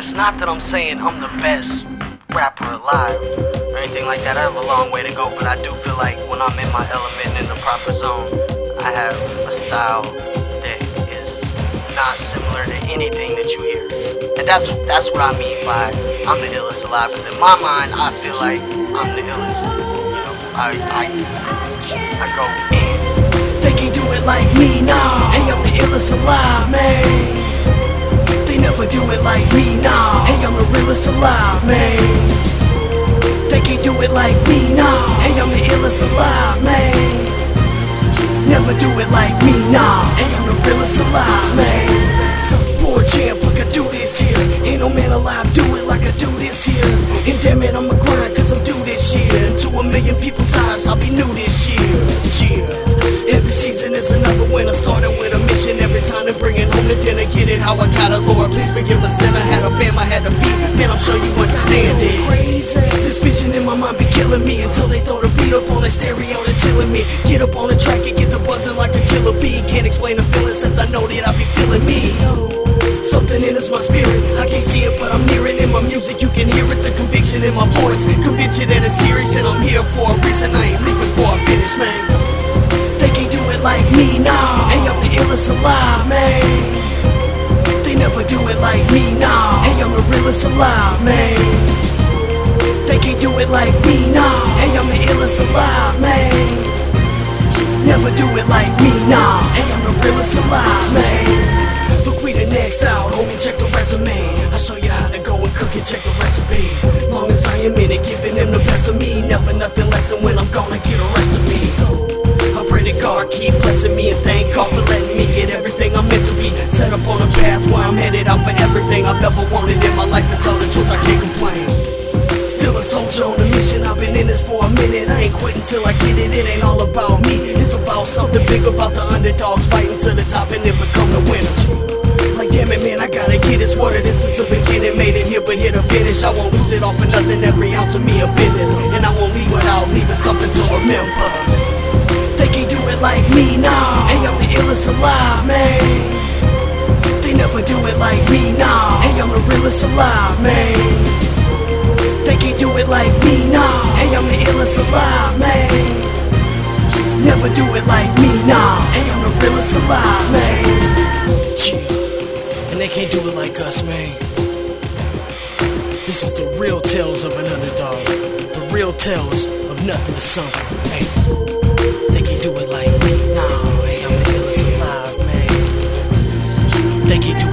it's not that I'm saying I'm the best rapper alive or anything like that. I have a long way to go, but I do feel like when I'm in my element in the proper zone, I have a style that is not similar to anything that you hear. And that's that's what I mean by I'm the illest alive. But in my mind, I feel like I'm the illest. You know, I I, I go in. They can't do it like me, nah. Hey, I'm the illest alive, man. They never do it like me, nah. Like me, nah. Hey, I'm the illest alive, man. Never do it like me, nah. Hey, I'm the realest alive, man. Poor champ, look, I do this here. Ain't no man alive do it like I do this here. And damn it, I'ma grind, cause I'm due this year. And to a million people's eyes, I'll be new this year. Cheers. Every season is another win. I started with a mission every time to bring it home to dinner. Get it how I got it, Lord. Please forgive a sin. I had a fam, I had to feed. Man, I'm sure you understand it. Crazy. This vision in my mind be killing me until they throw the beat up on the stereo and telling me. Get up on the track and get to buzzing like a killer bee. Can't explain the feeling except I know that I be feeling me. Something in it's my spirit. I can't see it, but I'm near it. In my music, you can hear it. The conviction in my voice. Conviction that it's serious, and I'm here for a reason. I ain't leaving before I finish, man. They can't do it like me, nah. Hey, I'm the illest alive, man. They never do it like me, nah. Hey, I'm the realest alive, man. They can't do it like me, nah. Hey, I'm the illest alive, man. Never do it like me, nah. Hey, I'm the realest alive, man. Look, we the next out, homie. Check the resume. I show you how to go and cook it. check the recipe. Long as I am in it, giving them the best of me. Never nothing less than when I'm gonna get the rest of me. I pray to God keep blessing me and thank God for letting this a minute. I ain't quitting till I get it. It ain't all about me, it's about something big about the underdogs fighting to the top and then become the winners. Like damn it, man, I gotta get it's what it is since the beginning. Made it here, but here to finish. I won't lose it all for nothing. Every ounce of me a business, and I won't leave without leaving something to remember. They can't do it like me, nah. Hey, I'm the illest alive, man. They never do it like me, nah. Hey, I'm the realest alive, man. They can't do it like me, nah. Hey, I'm the illest alive, man. Never do it like me, nah. Hey, I'm the realest alive, man. Yeah. And they can't do it like us, man. This is the real tales of an underdog. The real tales of nothing to something, hey. They can't do it like me, nah. Hey, I'm the illest alive, man. They can't do